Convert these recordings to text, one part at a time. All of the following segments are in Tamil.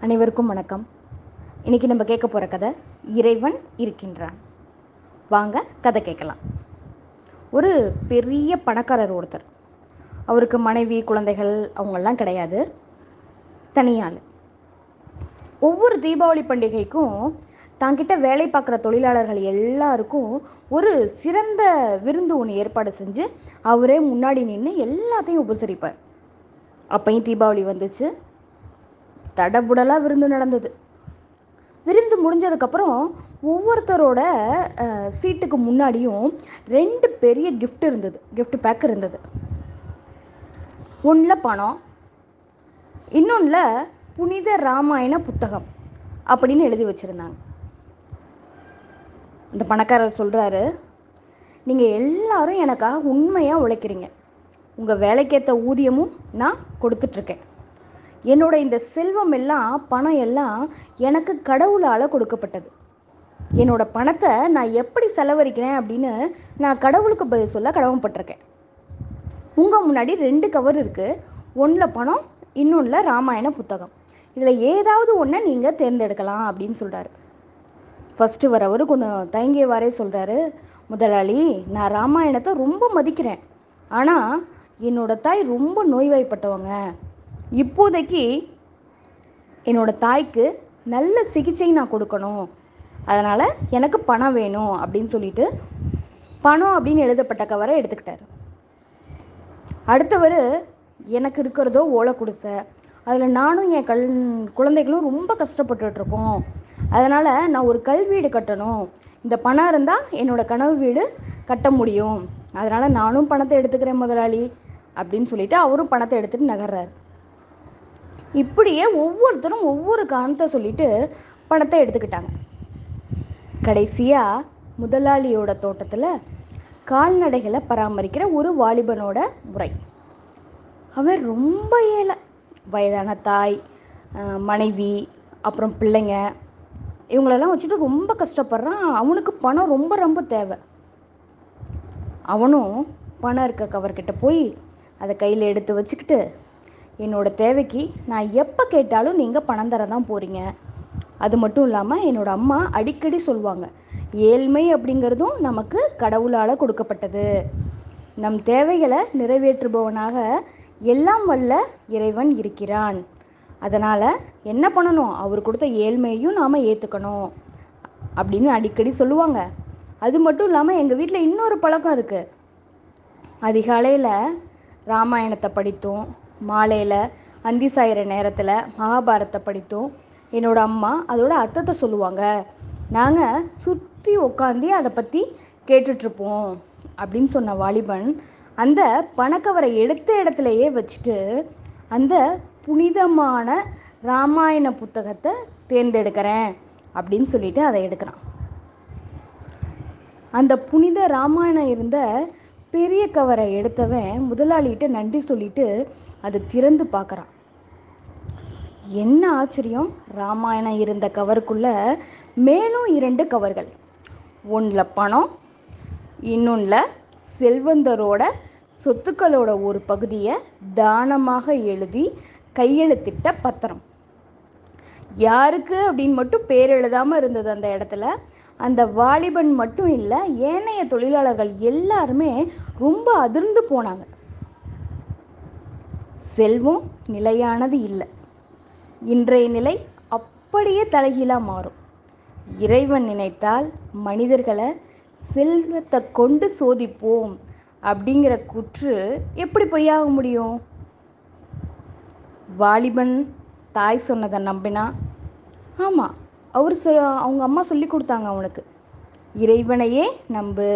அனைவருக்கும் வணக்கம். இன்னைக்கு நம்ம கேட்க போகிற கதை இறைவன் இருக்கின்றான். வாங்க கதை கேட்கலாம். ஒரு பெரிய பணக்காரர் ஒருத்தர். அவருக்கு மனைவி குழந்தைகள் அவங்கெல்லாம் கிடையாது. தனியாள். ஒவ்வொரு தீபாவளி பண்டிகைக்கும் தாங்கிட்ட வேலை பார்க்குற தொழிலாளர்கள் எல்லாருக்கும் ஒரு சிறந்த விருந்து ஒன்று ஏற்பாடு செஞ்சு அவரே முன்னாடி நின்று எல்லாத்தையும் உபசரிப்பார். அப்பையும் தீபாவளி வந்துச்சு. தடபுடலாக விருந்து நடந்தது. விருந்து முடிஞ்சதுக்கப்புறம் ஒவ்வொருத்தரோட சீட்டுக்கு முன்னாடியும் ரெண்டு பெரிய கிஃப்ட் இருந்தது. கிஃப்ட் பேக் இருந்தது. ஒன்றில் பணம் இன்னொன்றில் புனித ராமாயண புத்தகம் அப்படின்னு எழுதி வச்சுருந்தாங்க. இந்த பணக்காரர் சொல்கிறாரு நீங்கள் எல்லாரும் எனக்காக உண்மையாக உழைக்கிறீங்க. உங்கள் வேலைக்கேற்ற ஊதியமும் நான் கொடுத்துட்ருக்கேன். என்னோட இந்த செல்வம் எல்லாம் பணம் எல்லாம் எனக்கு கடவுளால் கொடுக்கப்பட்டது. என்னோட பணத்தை நான் எப்படி செலவழிக்கிறேன் அப்படின்னு நான் கடவுளுக்கு பதில் சொல்ல கடமைப்பட்டிருக்கேன். உங்கள் முன்னாடி ரெண்டு கவர் இருக்குது ஒன்றில் பணம் இன்னொன்றில் ராமாயண புத்தகம். இதில் ஏதாவது ஒன்றை நீங்கள் தேர்ந்தெடுக்கலாம் அப்படின்னு சொல்கிறாரு ஃபஸ்ட்டு வரவர் கொஞ்சம் தயங்கியவாறே சொல்கிறாரு முதலாளி நான் ராமாயணத்தை ரொம்ப மதிக்கிறேன். ஆனால் என்னோட தாய் ரொம்ப நோய்வாய்ப்பட்டவங்க. இப்போதைக்கு என்னோடய தாய்க்கு நல்ல சிகிச்சை நான் கொடுக்கணும். அதனால் எனக்கு பணம் வேணும் அப்படின்னு சொல்லிட்டு பணம் அப்படின்னு எழுதப்பட்ட கவரை எடுத்துக்கிட்டார். அடுத்தவர் எனக்கு இருக்கிறதோ ஓலை குடிசை. அதில் நானும் என் கல் குழந்தைகளும் ரொம்ப கஷ்டப்பட்டுட்டு இருக்கோம் அதனால் நான் ஒரு கல் வீடு கட்டணும். இந்த பணம் இருந்தால் என்னோடய கனவு வீடு கட்ட முடியும். அதனால் நானும் பணத்தை எடுத்துக்கிறேன் முதலாளி அப்படின்னு சொல்லிட்டு அவரும் பணத்தை எடுத்துட்டு நகர்றாரு. இப்படியே ஒவ்வொருத்தரும் ஒவ்வொரு காரணத்தை சொல்லிட்டு பணத்தை எடுத்துக்கிட்டாங்க. கடைசியாக முதலாளியோட தோட்டத்தில் கால்நடைகளை பராமரிக்கிற ஒரு வாலிபனோட முறை. அவன் ரொம்ப ஏழை. வயதான தாய் மனைவி அப்புறம் பிள்ளைங்க இவங்களெல்லாம் வச்சுட்டு ரொம்ப கஷ்டப்படுறான். அவனுக்கு பணம் ரொம்ப ரொம்ப தேவை. அவனும் பணம் இருக்க கவர்கிட்ட போய் அதை கையில் எடுத்து வச்சுக்கிட்டு என்னோட தேவைக்கு நான் எப்போ கேட்டாலும் நீங்கள் பணம் தர தான் போகிறீங்க அது மட்டும் இல்லாமல் என்னோட அம்மா அடிக்கடி சொல்லுவாங்க ஏழ்மை அப்படிங்கிறதும் நமக்கு கடவுளால் கொடுக்கப்பட்டது. நம் தேவைகளை நிறைவேற்றுபவனாக எல்லாம் வல்ல இறைவன் இருக்கிறான். அதனால் என்ன பண்ணணும்? அவர் கொடுத்த ஏழ்மையையும் நாம் ஏற்றுக்கணும் அப்படின்னு அடிக்கடி சொல்லுவாங்க. அது மட்டும் இல்லாமல் எங்கள் வீட்டில் இன்னொரு பழக்கம் இருக்குது அதிகாலையில் ராமாயணத்தை படித்தோம். மாலையில் அந்தி சாயிற நேரத்தில் மகாபாரத்தை படித்தோம். என்னோட அம்மா அதோட அர்த்தத்தை சொல்லுவாங்க. நாங்கள் சுற்றி உட்காந்து அதை பற்றி கேட்டுட்ருப்போம் அப்படின்னு சொன்ன வாலிபன் அந்த பணக்கவரை எடுத்த இடத்துலையே வச்சுட்டு அந்த புனிதமான ராமாயண புத்தகத்தை தேர்ந்தெடுக்கிறேன் அப்படின்னு சொல்லிட்டு அதை எடுக்கிறான். அந்த புனித ராமாயணம் இருந்த பெரிய கவரை எடுத்தவன் முதலாளிகிட்ட நன்றி சொல்லிட்டு அதை திறந்து பார்க்குறான். என்ன ஆச்சரியம்? ராமாயணம் இருந்த கவருக்குள்ள மேலும் இரண்டு கவர்கள். ஒன்றில் பணம் இன்னொன்றில் செல்வந்தரோட சொத்துக்களோட ஒரு பகுதியை தானமாக எழுதி கையெழுத்திட்ட பத்திரம். யாருக்கு அப்படின்னு மட்டும் பேர் எழுதாமல் இருந்தது அந்த இடத்துல. அந்த வாலிபன் மட்டும் இல்லை ஏனைய தொழிலாளர்கள் எல்லாருமே ரொம்ப அதிர்ந்து போனாங்க. செல்வம் நிலையானது இல்லை. இன்றைய நிலை அப்படியே தலைகீழாக மாறும். இறைவன் நினைத்தால் மனிதர்களை செல்வத்தை கொண்டு சோதிப்போம் அப்படிங்கிற குற்று எப்படி பொய்யாக முடியும்? வாலிபன் தாய் சொன்னதை நம்பினா? ஆமாம் அவர் சொ அவங்க அம்மா சொல்லி கொடுத்தாங்க அவனுக்கு. இறைவனையே நம்பு.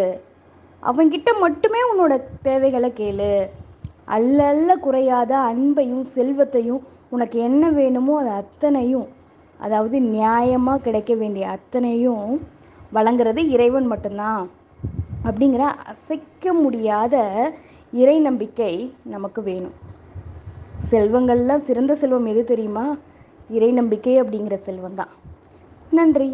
அவன்கிட்ட மட்டுமே உன்னோட தேவைகளை கேளு. அல்லல்ல குறையாத அன்பையும் செல்வத்தையும் உனக்கு என்ன வேணுமோ அது அத்தனையும் அதாவது நியாயமாக கிடைக்க வேண்டிய அத்தனையும் வழங்குறது இறைவன் மட்டும்தான். அப்படிங்கிற அசைக்க முடியாத இறை நம்பிக்கை நமக்கு வேணும். செல்வங்கள்லாம் சிறந்த செல்வம் எது தெரியுமா? இறை நம்பிக்கை அப்படிங்கிற செல்வம் தான். நன்றி.